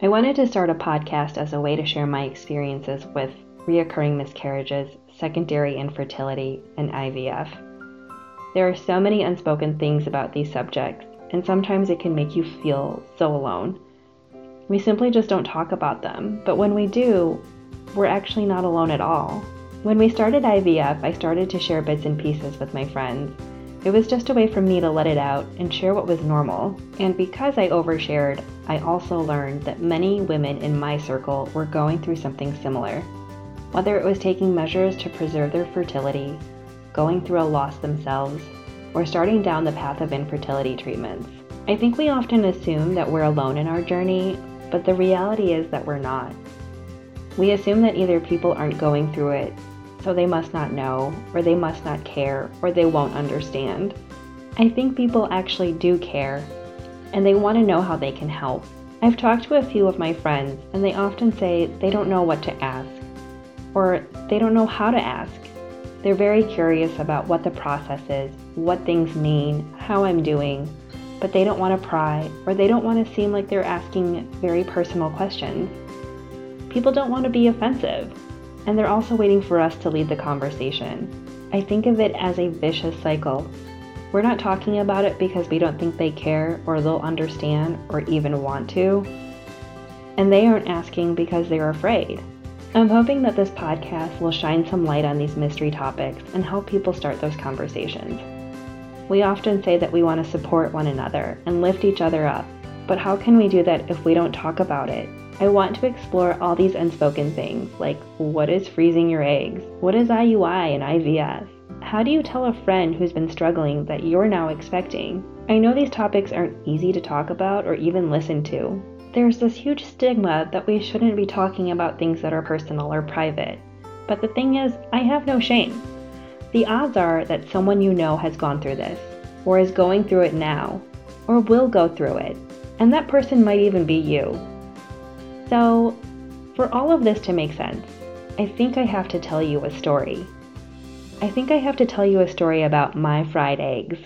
I wanted to start a podcast as a way to share my experiences with reoccurring miscarriages, secondary infertility, and IVF. There are so many unspoken things about these subjects, and sometimes it can make you feel so alone. We simply just don't talk about them, but when we do, we're actually not alone at all. When we started IVF, I started to share bits and pieces with my friends. It was just a way for me to let it out and share what was normal. And because I overshared, I also learned that many women in my circle were going through something similar. Whether it was taking measures to preserve their fertility, going through a loss themselves, or starting down the path of infertility treatments. I think we often assume that we're alone in our journey, but the reality is that we're not. We assume that either people aren't going through it, so they must not know, or they must not care, or they won't understand. I think people actually do care, and they want to know how they can help. I've talked to a few of my friends, and they often say they don't know what to ask, or they don't know how to ask. They're very curious about what the process is, what things mean, how I'm doing, but they don't want to pry, or they don't want to seem like they're asking very personal questions. People don't want to be offensive, and they're also waiting for us to lead the conversation. I think of it as a vicious cycle. We're not talking about it because we don't think they care or they'll understand or even want to. And they aren't asking because they're afraid. I'm hoping that this podcast will shine some light on these mystery topics and help people start those conversations. We often say that we want to support one another and lift each other up, but how can we do that if we don't talk about it? I want to explore all these unspoken things like what is freezing your eggs? What is IUI and IVF? How do you tell a friend who's been struggling that you're now expecting? I know these topics aren't easy to talk about or even listen to. There's this huge stigma that we shouldn't be talking about things that are personal or private. But the thing is, I have no shame. The odds are that someone you know has gone through this, or is going through it now, or will go through it, and that person might even be you. So, for all of this to make sense, I think I have to tell you a story. I think I have to tell you a story about my fried eggs.